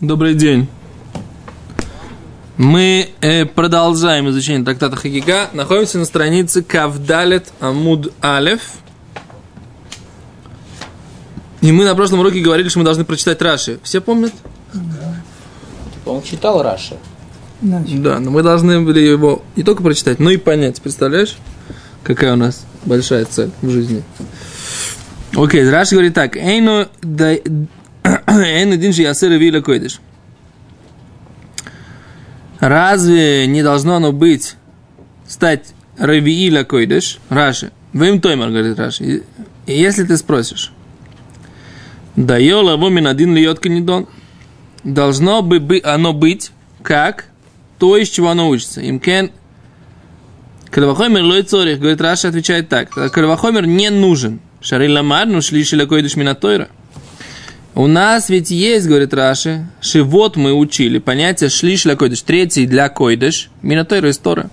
Добрый день. Мы э, продолжаем изучение трактата Хагига. Находимся на странице Кавдалет Амуд Алев. И мы на прошлом уроке говорили, что мы должны прочитать Раши. Все помнят? Он читал Раши. Да, но мы должны были его не только прочитать, но и понять. Представляешь, какая у нас большая цель в жизни? Окей, Раши говорит так. Эйну Эйну динши ясыр виля койдыш. Разве не должно оно быть, стать Равииля Койдыш, Раши? Вим Тоймар, говорит Раши. Если ты спросишь, да йола вомин один льет канидон, должно бы оно быть как то, из чего оно учится. Имкен Кальвахомер лой цорих, говорит Раши, отвечает так. Кальвахомер не нужен. Шарил ламар, ну шли шилакойдыш минатойра. У нас ведь есть, говорит Раши, шивот мы учили, понятие шлиш для койдыш, третий для койдыш, минатойра из Тора.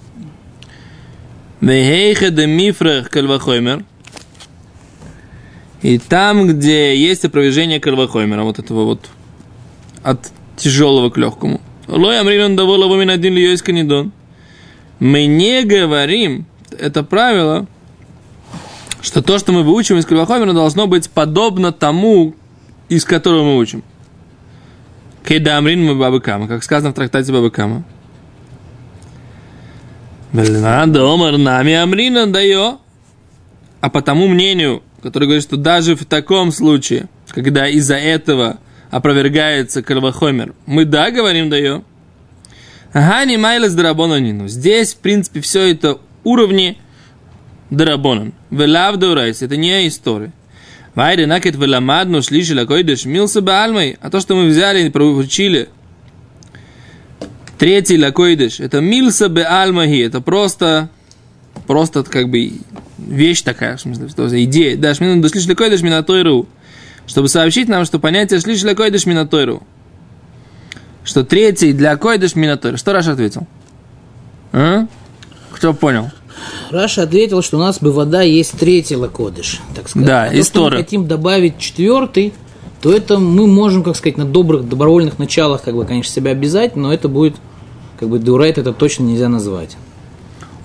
Вейхе де мифрах кальвахоймер. И там, где есть опровержение кальвахоймера, вот этого вот, от тяжелого к легкому. Лой амринон довола вомин один ли канидон. Мы не говорим, это правило, что то, что мы выучим из кальвахоймера, должно быть подобно тому, из которого мы учим. Кедамрин мы Бабакама, как сказано в трактате Бабакама. Омар нами Амрина дает. А по тому мнению, который говорит, что даже в таком случае, когда из-за этого опровергается Кальвахомер, мы да говорим дает. Ага, не майлес дарабонанину. Здесь, в принципе, все это уровни дарабонан. Велав это не история. Вайре накет веламадну шлиши лакойдеш милса баальмой. А то, что мы взяли и проучили, третий лакойдеш, это милса баальмахи, это просто, просто как бы вещь такая, в смысле, что идея. Да, шмину дошлиш лакойдеш минатойру. Чтобы сообщить нам, что понятие шлиш лакойдеш минатойру. Что третий для койдеш минатойру. Что Раша ответил? А? Кто понял? Раша ответил, что у нас бы вода есть третий лакодыш, так сказать. Да, а то, мы хотим добавить четвертый, то это мы можем, как сказать, на добрых добровольных началах, как бы, конечно, себя обязать, но это будет, как бы, дурайт это точно нельзя назвать.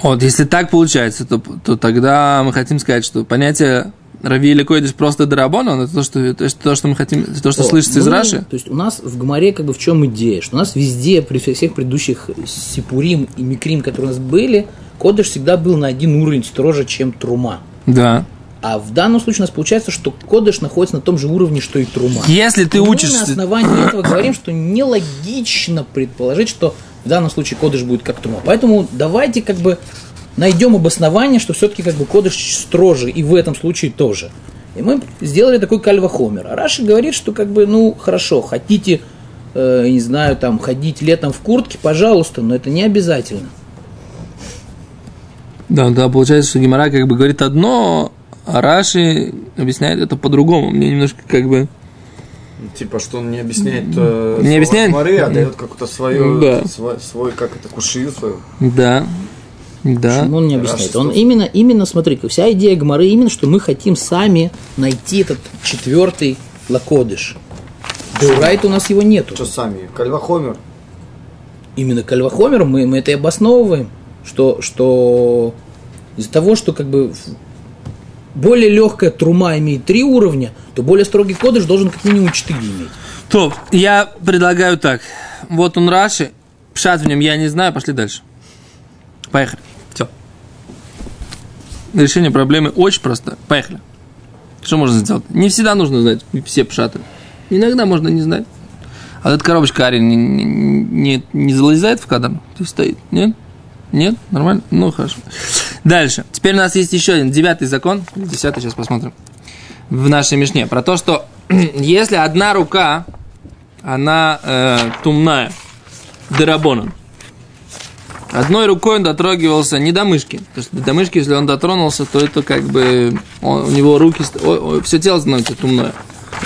Вот, если так получается, то, то тогда мы хотим сказать, что понятие Рави или Койдыш просто дарабон, это то, что, это то, что мы хотим, то, что О, слышится мы, из Раши. То есть у нас в Гмаре как бы в чем идея, что у нас везде, при всех предыдущих Сипурим и Микрим, которые у нас были, Кодыш всегда был на один уровень строже, чем Трума. Да. А в данном случае у нас получается, что Кодыш находится на том же уровне, что и Трума. Если ты учишься... Мы на основании этого говорим, что нелогично предположить, что в данном случае Кодыш будет как Трума. Поэтому давайте как бы найдем обоснование, что все-таки как бы Кодыш строже, и в этом случае тоже. И мы сделали такой кальвахомер. А Раши говорит, что как бы, ну, хорошо, хотите, э, не знаю, там, ходить летом в куртке, пожалуйста, но это не обязательно. Да, да, получается, что Гимара как бы говорит одно, а Раши объясняет это по-другому. Мне немножко как бы... Типа, что он не объясняет э, не объясняет? Гимары, а дает какую-то свою, да. свой, свой, как это, кушию свою. Да. Да. Почему он не объясняет? Он именно, именно, смотри, вся идея Гмары именно, что мы хотим сами найти этот четвертый лакодыш. Дурайт у нас его нету. Что сами? Кальвахомер. Именно кальвахомер мы, мы это и обосновываем что, что из-за того, что как бы более легкая трума имеет три уровня, то более строгий кодыш должен как минимум четыре иметь. То, я предлагаю так. Вот он Раши, пшат в нем я не знаю, пошли дальше. Поехали. Все. Решение проблемы очень просто. Поехали. Что можно сделать? Не всегда нужно знать все пшаты. Иногда можно не знать. А эта коробочка Ари не, не, не, залезает в кадр? Ты стоит, нет? Нет? Нормально? Ну, хорошо. Дальше. Теперь у нас есть еще один девятый закон. Десятый, сейчас посмотрим. В нашей Мишне. Про то, что если одна рука, она э, тумная, дырабоном, Одной рукой он дотрагивался не до мышки. То есть до мышки, если он дотронулся, то это как бы он, у него руки, о, о, все тело становится тумное.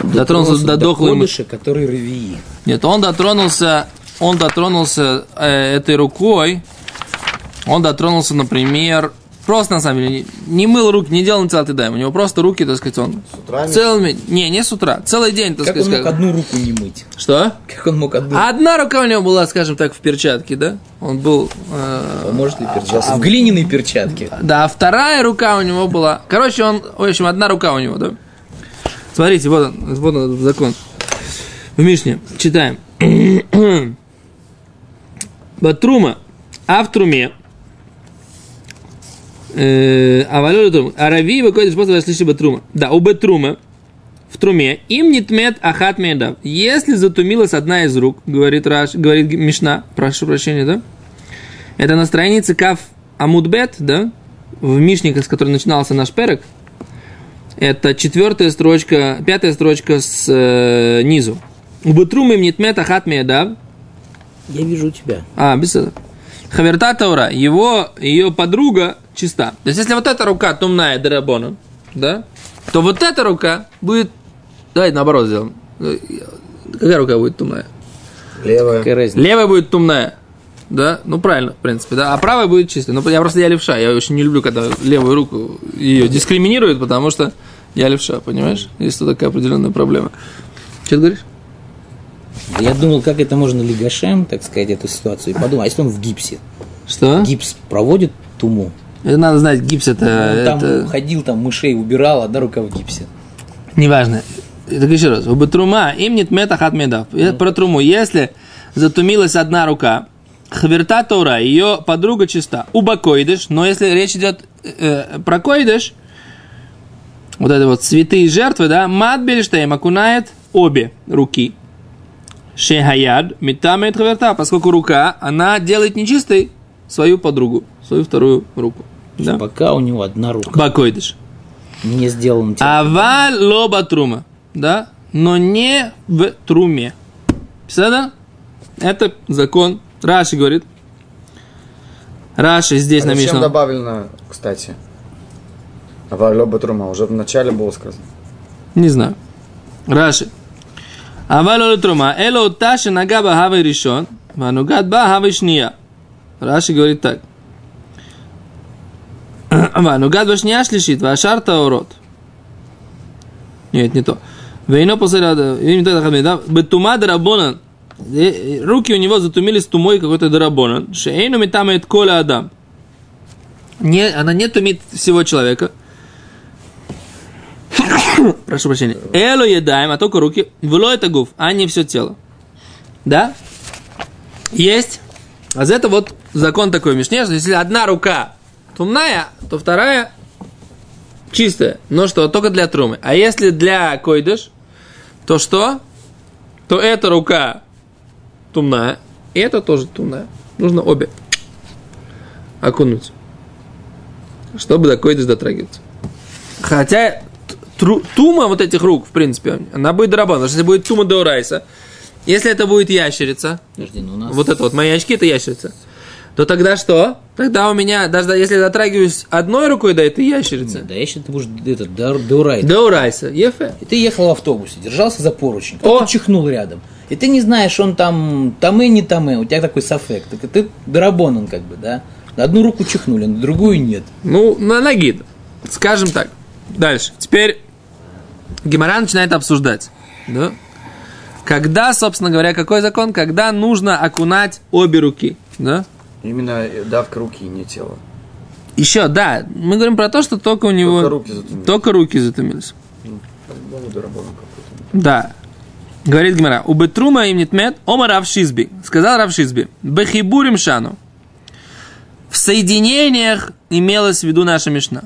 Дотронулся, до дохлой мыши. который ревии. Нет, он дотронулся, он дотронулся э, этой рукой он дотронулся, например, Просто, на самом деле, не, мыл руки, не делал инициал даем. У него просто руки, так сказать, он... С утра Целыми... Не, не с утра. Целый день, так Как он сказать. мог одну руку не мыть? Что? Как он мог одну Одна рука у него была, скажем так, в перчатке, да? Он был... э, Может ли перчатки? А в глиняной перчатке. да, а вторая рука у него была... Короче, он... В общем, одна рука у него, да? Смотрите, вот он, вот он, закон. В Мишне. Читаем. Батрума. А в труме. Э, А валюля трума. Арави выходит способ слышать батрума. Да, у батрума в труме им не тмет ахат медав. Если затумилась одна из рук, говорит Раш, говорит Мишна, прошу прощения, да? Это на странице Кав Амудбет, да? В Мишне, с которой начинался наш перек. Это четвертая строчка, пятая строчка с э, низу. У Батрум им не тмет ахат медав. Я вижу тебя. А, без этого. Хаверта Таура, его, ее подруга чиста. То есть, если вот эта рука тумная Дарабона, да, то вот эта рука будет... Давай наоборот сделаем. Какая рука будет тумная? Левая. Левая будет тумная. Да, ну правильно, в принципе, да. А правая будет чистая. Ну, я просто я левша. Я очень не люблю, когда левую руку ее дискриминируют, потому что я левша, понимаешь? Есть тут такая определенная проблема. Что ты говоришь? Я думал, как это можно легашем, так сказать, эту ситуацию. И подумал, а если он в гипсе? Что? Гипс проводит туму. Это надо знать, гипс это... Он там это... ходил, там мышей убирал, одна рука в гипсе. Неважно. Так еще раз. У Батрума им нет мета хат медав. Я Про труму. Если затумилась одна рука, хверта Тора, ее подруга чиста. Уба койдыш, но если речь идет э, про койдыш, вот это вот святые жертвы, да, мат бельштейм окунает обе руки. Шехаяд, метамет хверта, поскольку рука, она делает нечистой свою подругу, свою вторую руку. Да? Пока у него одна рука. Бакойдыш. Не сделан тем. Аваль лоба трума, да, но не в труме. Писано? Это закон. Раши говорит. Раши здесь А зачем намешано. добавлено, кстати? Авалоба Трума. Уже в начале было сказано. Не знаю. Раши. Аваль лоба трума. Эло таши нагаба хавай решен. Ванугад ба хавай шния. Раши говорит так. Ванугад ба шния шлишит. Вашар таурот. Нет, не то. Вейно после Бетума дарабонан. Руки у него затумились тумой какой-то дарабонан. Шейну метамает коля адам. Не, она не тумит всего человека. Прошу прощения. Эло едаем, а только руки. Вло это гуф, а не все тело. Да? Есть. А за это вот закон такой в Мишне, что если одна рука тумная, то вторая чистая. Но что, только для трумы. А если для койдыш, то что? То эта рука тумная, и эта тоже тумная. Нужно обе окунуть, чтобы до койдыш дотрагиваться. Хотя тру- тума вот этих рук, в принципе, она будет дорабан. Потому что если будет тума до если это будет ящерица, Подожди, ну у нас... вот это вот, мои очки это ящерица, то тогда что? Тогда у меня, даже если дотрагиваюсь одной рукой до этой ящерицы, Нет, да если ты будешь это, до, до до урайса, ефе. И ты ехал в автобусе, держался за поручень, О! кто-то чихнул рядом. И ты не знаешь, он там тамы, не тамы, у тебя такой сафек. Так ты дарабонан как бы, да? На одну руку чихнули, на другую нет. Ну, на ноги. Скажем так. Дальше. Теперь Гимара начинает обсуждать. Да? Когда, собственно говоря, какой закон? Когда нужно окунать обе руки. Да? Именно э, давка руки, не тело. Еще, да, мы говорим про то, что только у него... Только руки затумились. Только руки затумились. Да. Говорит Гимара, у Бетрума им нетмет, ома Рав Шизби. Сказал Рав Шизби, бехибурим шану. В соединениях имелась в виду наша Мишна.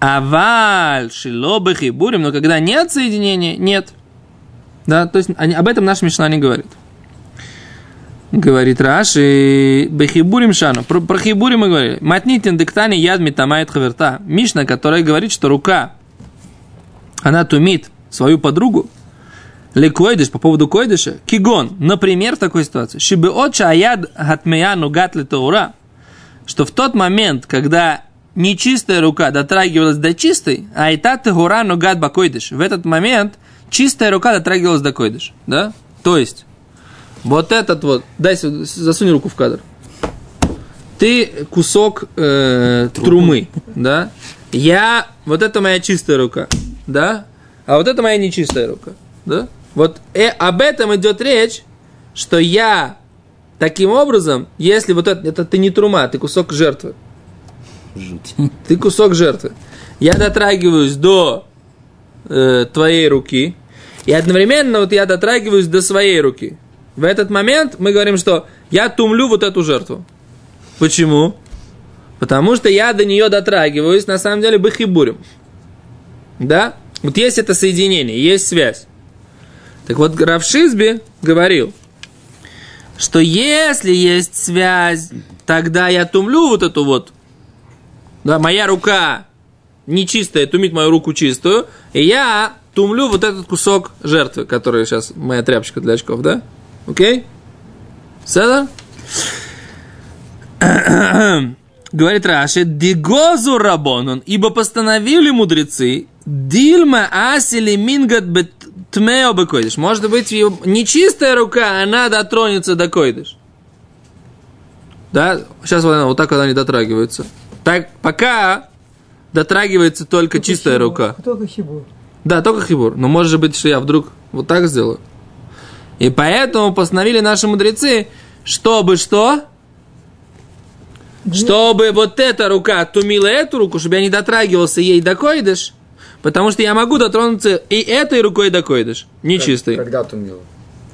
Аваль шило бехибурим, но когда нет соединения, нет. Да, то есть они, об этом наша Мишна не говорит. Говорит Раши, бехибурим шану. Про, про хибури мы говорили. Матнитин диктани яд митамает хаверта. Мишна, которая говорит, что рука, она тумит свою подругу, Лекойдыш, по поводу койдыша, кигон, например, в такой ситуации, шибы отча аяд гатмеяну гатли таура, что в тот момент, когда нечистая рука дотрагивалась до чистой, а и та тагура нугат бакойдыш, в этот момент чистая рука дотрагивалась до койдыш, да? То есть, вот этот вот, дай сюда, засунь руку в кадр. ты кусок э, трумы, да? Я, вот это моя чистая рука, да? А вот это моя нечистая рука, да? Вот э, об этом идет речь, что я таким образом, если вот это, это ты не трума, ты кусок жертвы, Жуть. ты кусок жертвы. Я дотрагиваюсь до э, твоей руки, и одновременно вот я дотрагиваюсь до своей руки. В этот момент мы говорим, что я тумлю вот эту жертву. Почему? Потому что я до нее дотрагиваюсь, на самом деле, бахибурим. Да? Вот есть это соединение, есть связь. Так вот, Равшизби говорил, что если есть связь, тогда я тумлю вот эту вот да, моя рука нечистая тумит мою руку чистую, и я тумлю вот этот кусок жертвы, который сейчас моя тряпочка для очков, да? Окей? Седа? Говорит Раши, дигозу рабонун, ибо постановили мудрецы, дильма асили мингат бет тмео бекойдыш. Может быть, ее нечистая рука, она дотронется до койдыш. Да? Сейчас вот, вот так вот они дотрагиваются. Так, пока дотрагивается только чистая хибур, рука. Только хибур. Да, только хибур. Но может быть, что я вдруг вот так сделаю. И поэтому постановили наши мудрецы, чтобы что? Чтобы вот эта рука тумила эту руку, чтобы я не дотрагивался ей до койдыш, потому что я могу дотронуться и этой рукой до койдыш, нечистой. Когда тумил?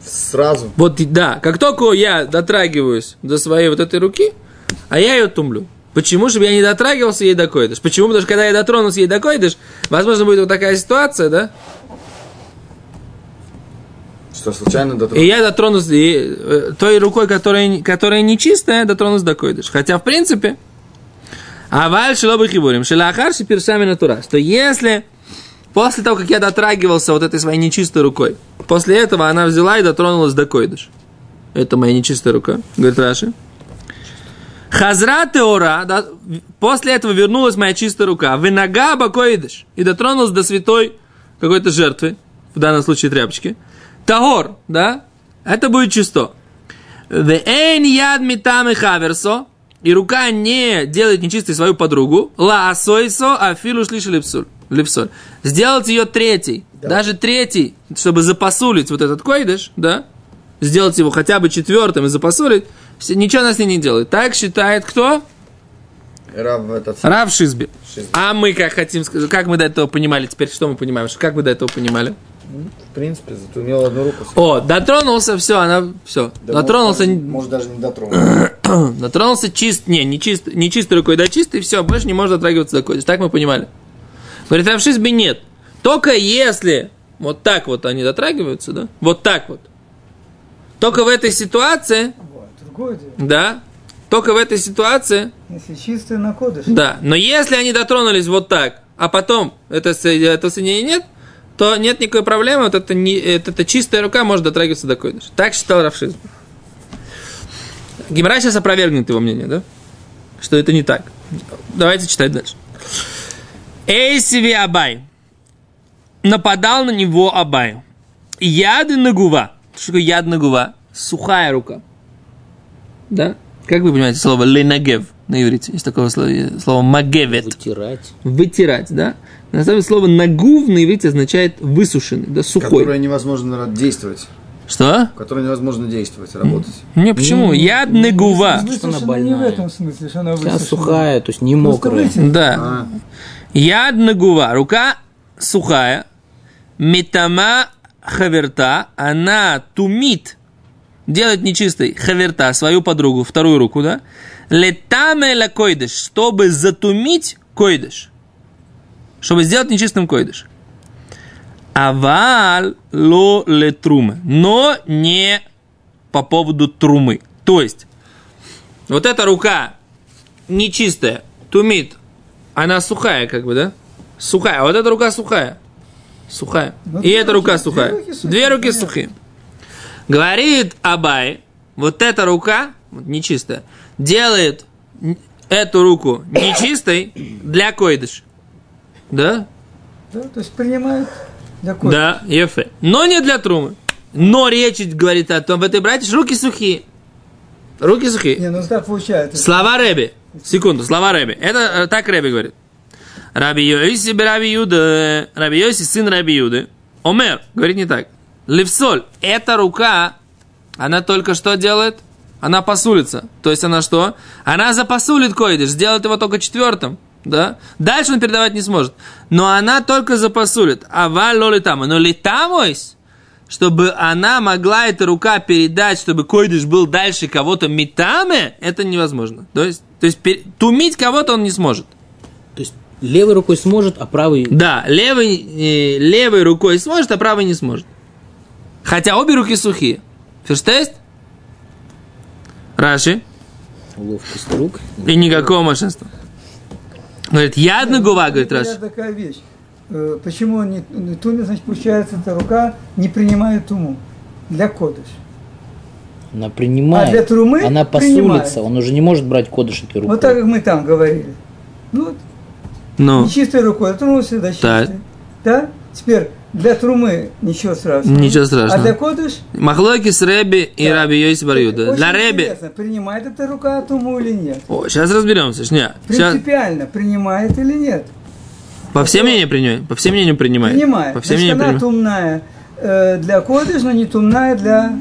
Сразу. Вот, да, как только я дотрагиваюсь до своей вот этой руки, а я ее тумлю. Почему? Чтобы я не дотрагивался ей до койдыш. Почему? Потому что когда я дотронулся ей до койдыш, возможно, будет вот такая ситуация, да? Что, случайно И дотронулся? я дотронусь и, э, той рукой, которая, которая нечистая, дотронусь до койдыш. Хотя, в принципе, а валь шелобы хибурим, шелахар шипиршами натура, что если после того, как я дотрагивался вот этой своей нечистой рукой, после этого она взяла и дотронулась до койдыш. Это моя нечистая рука, говорит Раши. Хазра теора, да, после этого вернулась моя чистая рука, винага бакоидыш, и дотронулась до святой какой-то жертвы, в данном случае тряпочки. Тагор, да, это будет чисто. Вейн яд митам и хаверсо, и рука не делает нечистой свою подругу, ла асойсо, а филу шлиши липсуль. Сделать ее третий, даже третий, чтобы запасулить вот этот койдыш, да, сделать его хотя бы четвертым и запасулить, ничего она с ней не делает. Так считает кто? Рав этот... Рав Шизби. Шизби. А мы как хотим сказать, как мы до этого понимали, теперь что мы понимаем, что как мы до этого понимали? В принципе, затумил одну руку. О, дотронулся, все, она, все, Да дотронулся, Может, может, даже не дотронулся. дотронулся чист, не, не чист, не чистой рукой, да чистой, все, больше не может дотрагиваться до койдыш. Так мы понимали. Говорит, а в шизбе нет. Только если вот так вот они дотрагиваются, да, вот так вот. Только в этой ситуации, Вот, другое дело. да, только в этой ситуации, Если чистый накодыш. да. Но если они дотронулись вот так, а потом это, это соединения нет, то нет никакой проблемы, вот это, не, это, это чистая рука может дотрагиваться до койдыша. Так считал Равшизм. Гимара сейчас опровергнет его мнение, да? Что это не так. Давайте читать дальше. Эйсиви Абай. Нападал на него Абай. Яды нагува. Что такое яд нагува? Сухая рука. Да? Как вы понимаете слово ленагев на иврите? Есть такое слово, слово магевет. Вытирать. Вытирать, да? На самом деле слово нагув на иврите означает высушенный, да, сухой. Которое невозможно действовать. Что? Которое невозможно действовать, работать. Не, почему? Яд нагува. Смысле, Что она она не в больная? этом смысле, что она Она высушена. сухая, то есть не мокрая. Да. А, Яд нагува. Рука сухая. Метама хаверта. Она тумит. Делает нечистой хаверта, свою подругу, вторую руку, да? Летаме ла койдыш. Чтобы затумить койдыш. Чтобы сделать нечистым койдыш. Аваль ло ле трумы. Но не по поводу трумы. То есть, вот эта рука нечистая, тумит, она сухая, как бы, да? Сухая. А вот эта рука сухая. Сухая. Ну, И две эта руки- рука две сухая. руки сухие, Две руки понятно. сухие. Говорит Абай, вот эта рука, вот нечистая, делает эту руку нечистой для койдыш. Да? Да, то есть принимает для. Да, ефе. Но не для трумы. Но речь говорит о том, в этой братья руки сухие. Руки сухие. Не, ну так получается. Слова Рэби. Секунду, слова Рэби. Это э, так Рэби говорит. Раби Йоси Раби Юда, Раби Йоси сын Раби Юды. Омер, говорит не так. Левсоль, эта рука, она только что делает? Она посулится. То есть она что? Она запосулит койдыш, сделает его только четвертым. Да? Дальше он передавать не сможет. Но она только запосулит. А валь лолитама. Но литамойс, чтобы она могла, эта рука, передать, чтобы койдыш был дальше кого-то метаме, это невозможно. То есть, то есть пер- тумить кого-то он не сможет. То есть левой рукой сможет, а правой... Да, левой, э, левой рукой сможет, а правой не сможет. Хотя обе руки сухие. Ферштест? Раши. Ловкость рук. И никакого мошенства. Говорит, я одна гува, говорит Это Раши. такая вещь. Э, Почему он не, тумит, значит, получается, эта рука не принимает туму для кодыш. Она принимает. А для трумы Она посулится. Он уже не может брать кодыш этой рукой. Вот так, как мы там говорили. Ну, Ну, нечистой рукой, а трума всегда чистая. Да? Теперь, для трумы ничего страшного. Ничего страшного. А для кодыш? С Рэби и Да. Раби Йоси Барюда. Для Рэби... интересно, принимает эта рука туму или нет. О, сейчас разберемся. Сейчас Принципиально, принимает или нет. по всем мнениям принимает. По всем мнениям принимает. Принимает. По всем Значит, мнениям она принимает. тумная э, для кодыш, но не тумная для...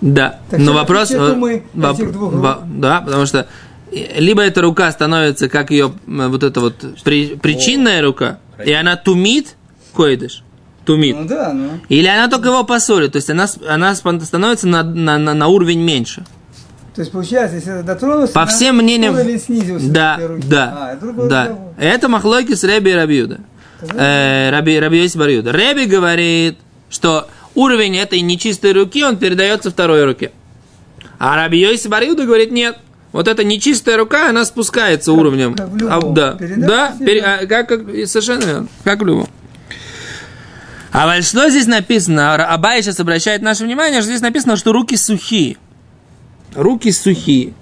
Да, Так но вопрос... думы воп- этих двух во- Да, потому что э, либо эта рука становится как ее вот эта вот при- причинная рука, и она тумит койдыш, тумит. Ну да, ну. Или она только его посолит, то есть она, она становится на, на, на, на уровень меньше. То есть получается, если это дотронулся, По всем мнениям... уровень снизился Да, да, А, это да. разговор. Это махлойки с Реби и Рабиуда. Э, Раби, Раби Барьюда. Реби говорит, что уровень этой нечистой руки, он передается второй руке. А Раби Йоси Барьюда говорит, нет. Вот эта нечистая рука, она спускается уровнем. как в любом. А, да, да, пере- а, как, как- совершенно верно, как в любом. А что здесь написано? Абай сейчас обращает наше внимание, что здесь написано, что руки сухие. Руки сухие.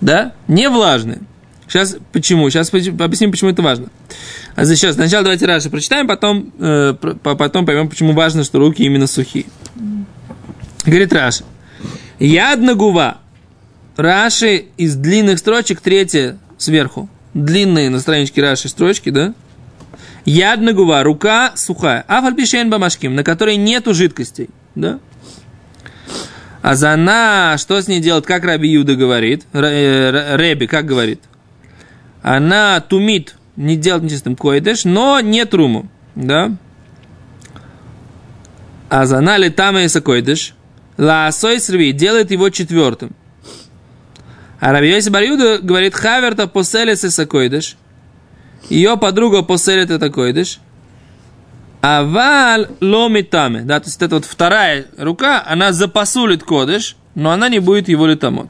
Да? Не влажные. Сейчас почему? Сейчас объясним, почему это важно. А сейчас сначала давайте Раши прочитаем, потом, э, потом поймем, почему важно, что руки именно сухие. Говорит Раши. Я одна гува. Раши из длинных строчек, третья сверху. Длинные на страничке Раши строчки, да? Ядна гува, рука сухая. Афальпишен бамашким, на которой нету жидкостей, да? А за она, что с ней делать, как Раби Юда говорит, э, Р- Реби, как говорит? Она тумит, не делает нечистым койдеш, но не труму, да? А за она летама и койдеш, лаасой срви, делает его четвертым. А Раби Йоси говорит, хаверта поселес и сакойдеш, ее подруга поселит это койдеш, а валь ломитаме, да, то есть это вот вторая рука, она запасулит кодыш, но она не будет его литамот.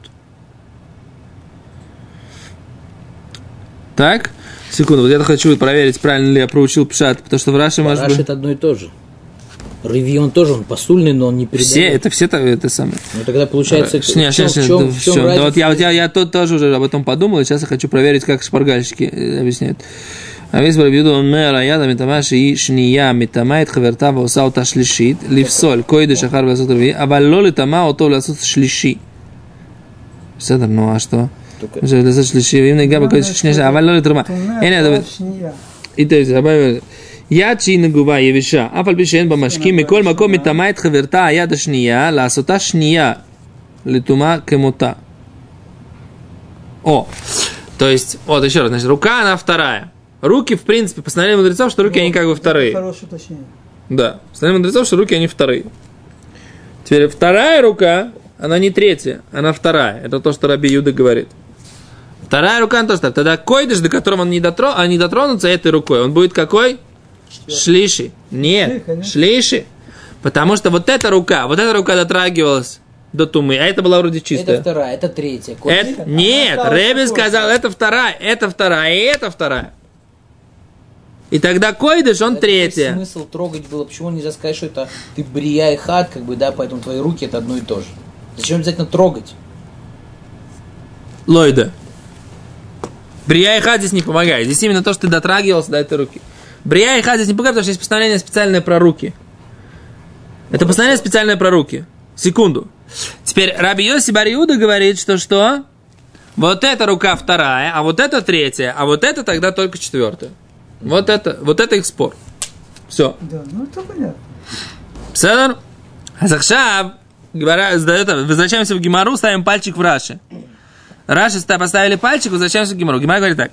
Так, секунду, вот я хочу проверить, правильно ли я проучил пшат, потому что в Раши, может быть, это одно и то же. Рыви он тоже, он посульный, но он не передает. все, это все то- это самое. Ну тогда получается, Шня, в чем, шня, в шня, чем- да, в чем всё. Да разница? вот я, вот я, я тут тоже уже об этом подумал, и сейчас я хочу проверить, как шпаргальщики э, объясняют. А весь барбиду он мэр, а я митама шии шния митама את חברתה ועושה אותה שלישית, לפסול קוידש אחר ולעשות רביעי, אבל לא לטמא אותו לעשות שלישי. בסדר, נו, אה что? Только- זה לעשות שלישי, ואם ניגע בקודש שנייה, שנייה, אבל לא לתרומה. Тумная הנה, אתה- рука шния. איתה זה, הבא, יד שהיא נגובה, יבשה, אף על פי שאין בה משקים, מכל מקום מטמא את חברתה היד השנייה, לעשותה שנייה, לטומאה כמותה. О, то есть, вот еще раз, значит, рука, она вторая. Руки, в принципе, постановление мудрецов, что руки, они как бы вторые. Хорошее уточнение. Да, постановление мудрецов, что руки, они вторые. Теперь вторая рука, она не третья, она вторая. Это то, что Раби Юда говорит. Вторая рука, она тоже так. Тогда койдыш, до которого он не, дотро... а не дотронутся этой рукой, он будет какой? Шлиши. Нет, шлиши. Потому что вот эта рука, вот эта рука дотрагивалась до тумы, а это была вроде чистая. Это вторая, это третья. Это- нет, Рэби сказал, это вторая, это вторая, и это вторая. И тогда койдыш, он Это третья. Смысл трогать было, почему нельзя сказать, что это ты брия и хат, как бы, да, поэтому твои руки это одно и то же. Зачем обязательно трогать? Лойда. Брия и хад здесь не помогает. Здесь именно то, что ты дотрагивался до этой руки. Брия и хад здесь не помогает, потому что есть постановление специальное про руки. Это постановление специальное про руки. Секунду. Теперь Раби Йоси Бариуда говорит, что что? Вот эта рука вторая, а вот это третья, а вот это тогда только четвертая. Вот это, вот это их спор. Все. Да, ну это понятно. Седер? Захшав, говоря, задает, возвращаемся в Гимару, ставим пальчик в Раши. Раши ста- поставили пальчик, возвращаемся в Гимару. Гимар говорит так.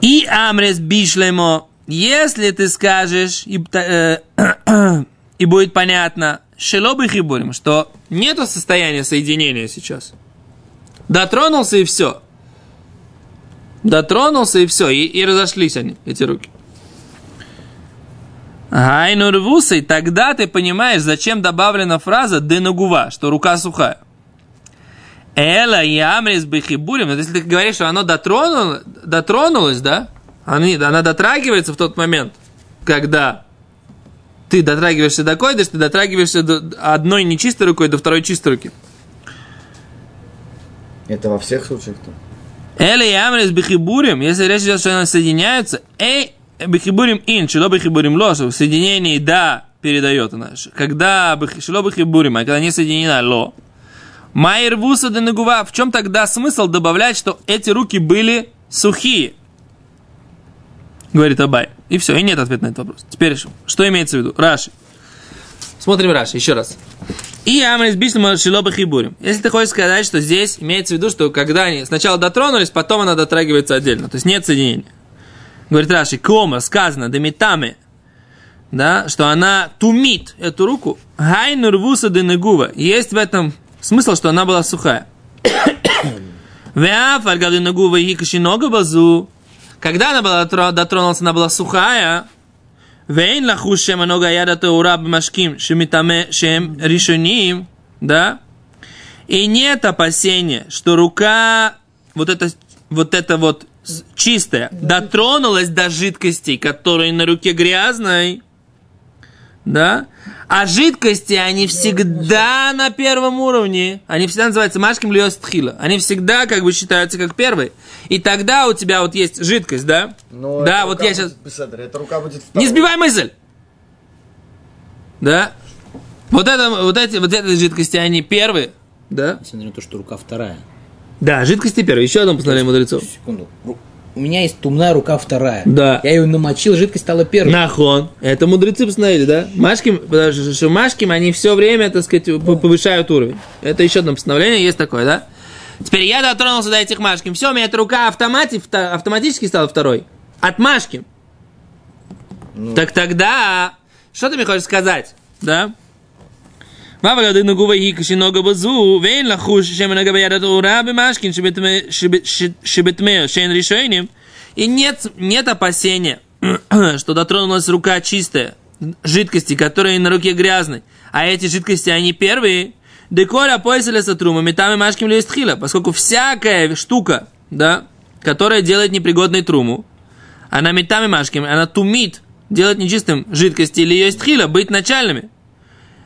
И амрес бишлемо, если ты скажешь, и, э, и будет понятно, шелобы хибурим, что нету состояния соединения сейчас. Дотронулся и все. Дотронулся и все, и, и разошлись они, эти руки. Гайну рвусой, тогда ты понимаешь, зачем добавлена фраза денагува, что рука сухая. Эла и амрис бихибурим, вот если ты говоришь, что оно дотронуло, дотронулось, да? Они, она дотрагивается в тот момент, когда ты дотрагиваешься до койдыш, ты дотрагиваешься до одной нечистой рукой до второй чистой руки. Это во всех случаях-то? Эля и амрис бихибурим, если речь идет, что они соединяются, эй, бихибурим ин, шило бихибурим ло, в соединении да передает она. Когда шило бихибурим, а когда не соединена ло, Майер вуса де. В чем тогда смысл добавлять, что эти руки были сухие? Говорит Абай. И все, и нет ответа на этот вопрос. Теперь что, имеется в виду? Раши. Смотрим Раши, еще раз. И Амрис Бишнама Шилоба Хибурим. Если ты хочешь сказать, что здесь имеется в виду, что когда они сначала дотронулись, потом она дотрагивается отдельно. То есть нет соединения. Говорит Раши, кома, сказано, демитаме, да, что она тумит эту руку. Гай нурвуса де негува. Есть в этом смысл, что она была сухая. Когда она была дотро- дотронулась, она была сухая. Вейн лахуш шем анога яда теура бмашким шемитаме шем решоним. Да? И нет опасения, что рука вот это вот это вот чистая дотронулась до жидкостей, которые на руке грязной. Да? А жидкости, они всегда на первом уровне. Они всегда называются машким льёс тхила. Они всегда как бы считаются как первые. И тогда у тебя вот есть жидкость, да? Но да, эта вот я сейчас... Беседер, эта рука будет Не второй. сбивай мысль! Да? Вот, это, вот, эти, вот эти жидкости, они первые. Да? Несмотря на то, что рука вторая. Да, жидкости первые. Еще одно постановление мудрецов. Секунду. У меня есть тумная рука вторая. Да. Я ее намочил, жидкость стала первой. Нахон. Это мудрецы постановили, да? Машким, потому что, Машким, они все время, так сказать, повышают уровень. Это еще одно постановление, есть такое, да? Теперь я дотронулся до этих Машким. Все, у меня эта рука автомати, вто- автоматически стала второй. От Машким. Так тогда, что ты мне хочешь сказать? Да? Вава гады на гува гика шинога базу, вейн лахуш, шем на габая ура бимашкин, шебетмео, шейн решением. И нет, нет опасения, что дотронулась рука чистая, жидкости, которые на руке грязной, а эти жидкости, они первые, деколя поясали сатрума, метами машким листхила, поскольку всякая штука, да, которая делает непригодной труму, она метами машким, она тумит, делает нечистым жидкости или есть хила, быть начальными.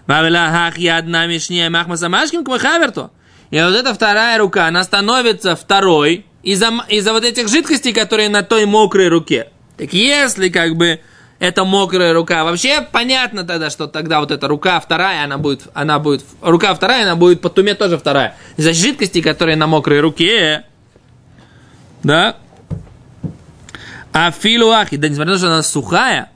Вавила хах я одна мишния махмаса машким к хаверто. И вот эта вторая рука, она становится второй из-за, из-за вот этих жидкостей, которые на той мокрой руке. Так если как бы это мокрая рука, вообще понятно тогда, что тогда вот эта рука вторая, она будет, она будет, рука вторая, она будет по туме тоже вторая. Из-за жидкостей, которые на мокрой руке, да, а филуахи, да несмотря на то, что она сухая,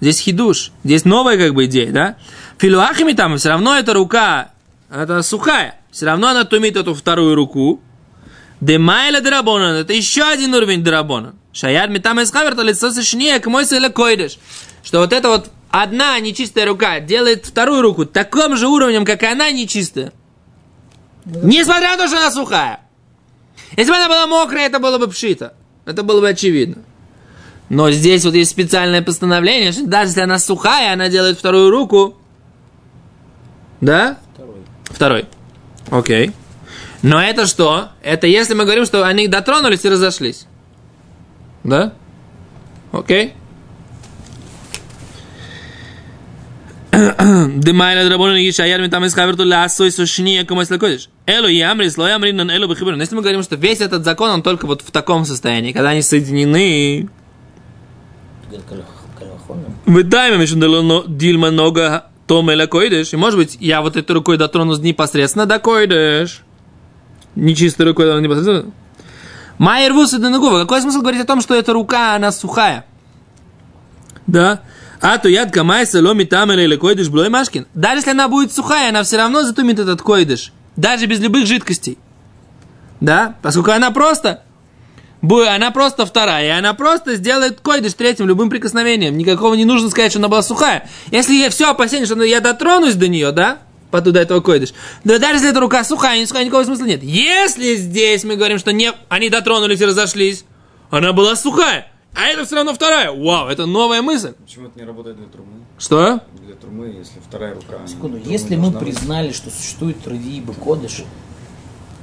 здесь хидуш, здесь новая как бы идея, да? Филуахами там все равно эта рука, это сухая, все равно она тумит эту вторую руку. Демайла драбонан, это еще один уровень драбона. Шаяд метам из хаверта лицо сошнее, к мой койдеш. Что вот эта вот одна нечистая рука делает вторую руку таким же уровнем, как и она нечистая. Несмотря на то, что она сухая. Если бы она была мокрая, это было бы пшито. Это было бы очевидно. Но здесь вот есть специальное постановление, что даже если она сухая, она делает вторую руку. Да? Второй. Второй. Окей. Но это что? Это если мы говорим, что они дотронулись и разошлись. Да? Окей. Дымайля драбона гиша ярми там из хаверту ласой сушния кому если кодишь. Элу ямрис, ло ямрин, нан элу бахибрин. Если мы говорим, что весь этот закон, он только вот в таком состоянии, когда они соединены, Калахона. Выдаем еще дилма нога то мы койдыш. И может быть, я вот этой рукой дотронусь непосредственно до койдыш. Нечистой рукой дотронусь непосредственно. Майер вусы Денегува. Какой смысл говорить о том, что эта рука, она сухая? Да? А то яд камайса ломи там или койдыш блой машкин. Даже если она будет сухая, она все равно затумит этот койдыш. Даже без любых жидкостей. Да? Поскольку она просто она просто вторая, и она просто сделает койдыш третьим любым прикосновением. Никакого не нужно сказать, что она была сухая. Если я все опасение, что я дотронусь до нее, да, по туда этого койдыш, да даже если эта рука сухая, сухая, никакого смысла нет. Если здесь мы говорим, что не, они дотронулись и разошлись, она была сухая, а это все равно вторая. Вау, это новая мысль. Почему это не работает для трумы? Что? Для трумы, если вторая рука... Секунду, если мы должна быть. признали, что существует Равииба Кодыш,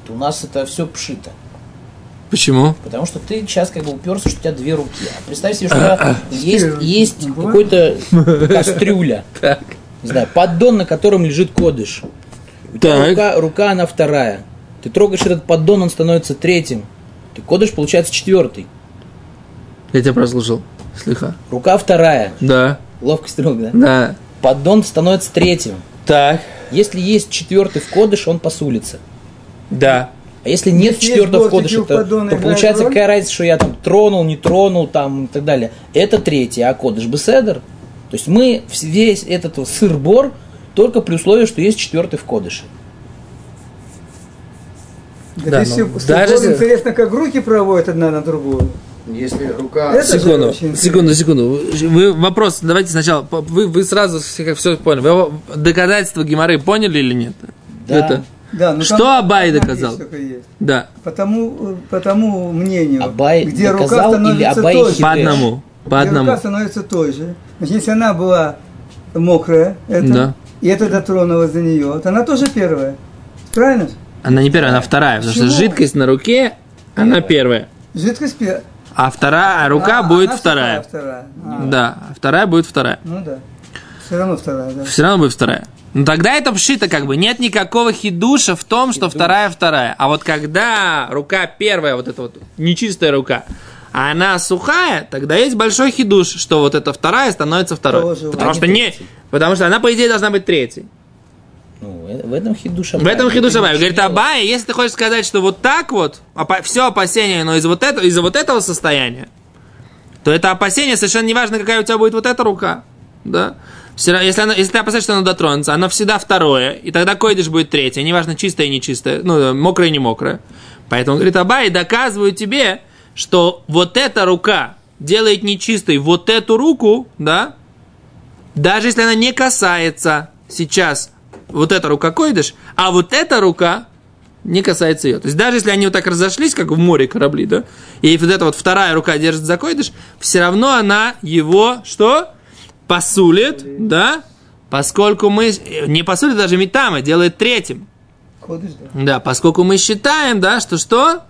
то у нас это все пшито. Почему? Потому что ты сейчас как бы уперся, что у тебя две руки. А представь себе, что есть, есть какой-то кастрюля, Так. не знаю, поддон, на котором лежит кодыш. У тебя Так. рука, рука, она вторая. Ты трогаешь этот поддон, он становится третьим. Ты кодыш получается четвертый. Я тебя прослушал. Слыха. Рука вторая. Да. Ловкость рук, да? Да. Поддон становится третьим. Так. Если есть четвертый в кодыш, он посулится. Да. А если нет Если четвертого у то, то получается роль? какая разница, что я там тронул, не тронул там и так далее. Это третий, а кодыш беседер. То есть мы весь этот сыр-бор только при условии, что есть четвертый вкодыш. Да, Да, ты но все- даже если- интересно, как руки проводят одна на другую. Если рука... Это Секунду, секунду, секунду. Вы вопрос, давайте сначала. Вы, вы сразу все, как все поняли. Вы доказательства Гимары поняли или нет? Да. Это, Да, ну Что там Абай доказал? есть. да, По тому, по тому мнению, Абай где рука становится Абай той же. по одному. По где одному. рука становится той же. Значит, если она была мокрая, это, Да. и это дотронулась до нее, то она тоже первая. Правильно? Она не первая, она вторая. Потому что жидкость на руке, она первая. Жидкость первая. А вторая, а рука будет вторая. вторая. А, Да, а вторая будет вторая. Ну да. Все равно вторая, да. Все равно будет вторая. Ну тогда это пшито как бы. Нет никакого хидуша в том, что вторая вторая. А вот когда рука первая, вот эта вот нечистая рука, а она сухая, тогда есть большой хидуш, что вот эта вторая становится второй. Тоже потому а что не потому что она по идее должна быть третьей. Ну, в этом хидуш В этом хидуш Абай. Говорит, Абай. Если ты хочешь сказать, что вот так вот, все опасение, но из вот этого, из-за вот этого состояния, то это опасение совершенно не важно, какая у тебя будет вот эта рука. Да? Если, она, если ты опасаешься, что она дотронется, она всегда второе, и тогда койдыш будет третье, неважно, чистое и нечистое, ну, мокрое и не мокрое. Поэтому, говорит, Абай, доказываю тебе, что вот эта рука делает нечистой вот эту руку, да, даже если она не касается сейчас вот эта рука койдыш, а вот эта рука не касается ее. То есть даже если они вот так разошлись, как в море корабли, да, и вот эта вот вторая рука держит за койдыш, все равно она его что? Посулит, да, поскольку мы, не посулит даже метама, делает третьим. Да. Поскольку мы считаем, да, что что?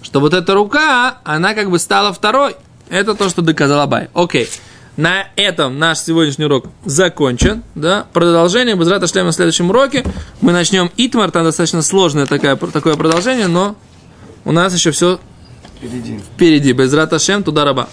Что вот эта рука, она как бы стала второй. Это то, что доказал Абай. Окей. На этом наш сегодняшний урок закончен. Да? Продолжение без рата шлема в следующем уроке. Мы начнем Итмар, там достаточно сложное такое, такое продолжение, но у нас еще все Впереди. впереди. Без рата шем, туда раба.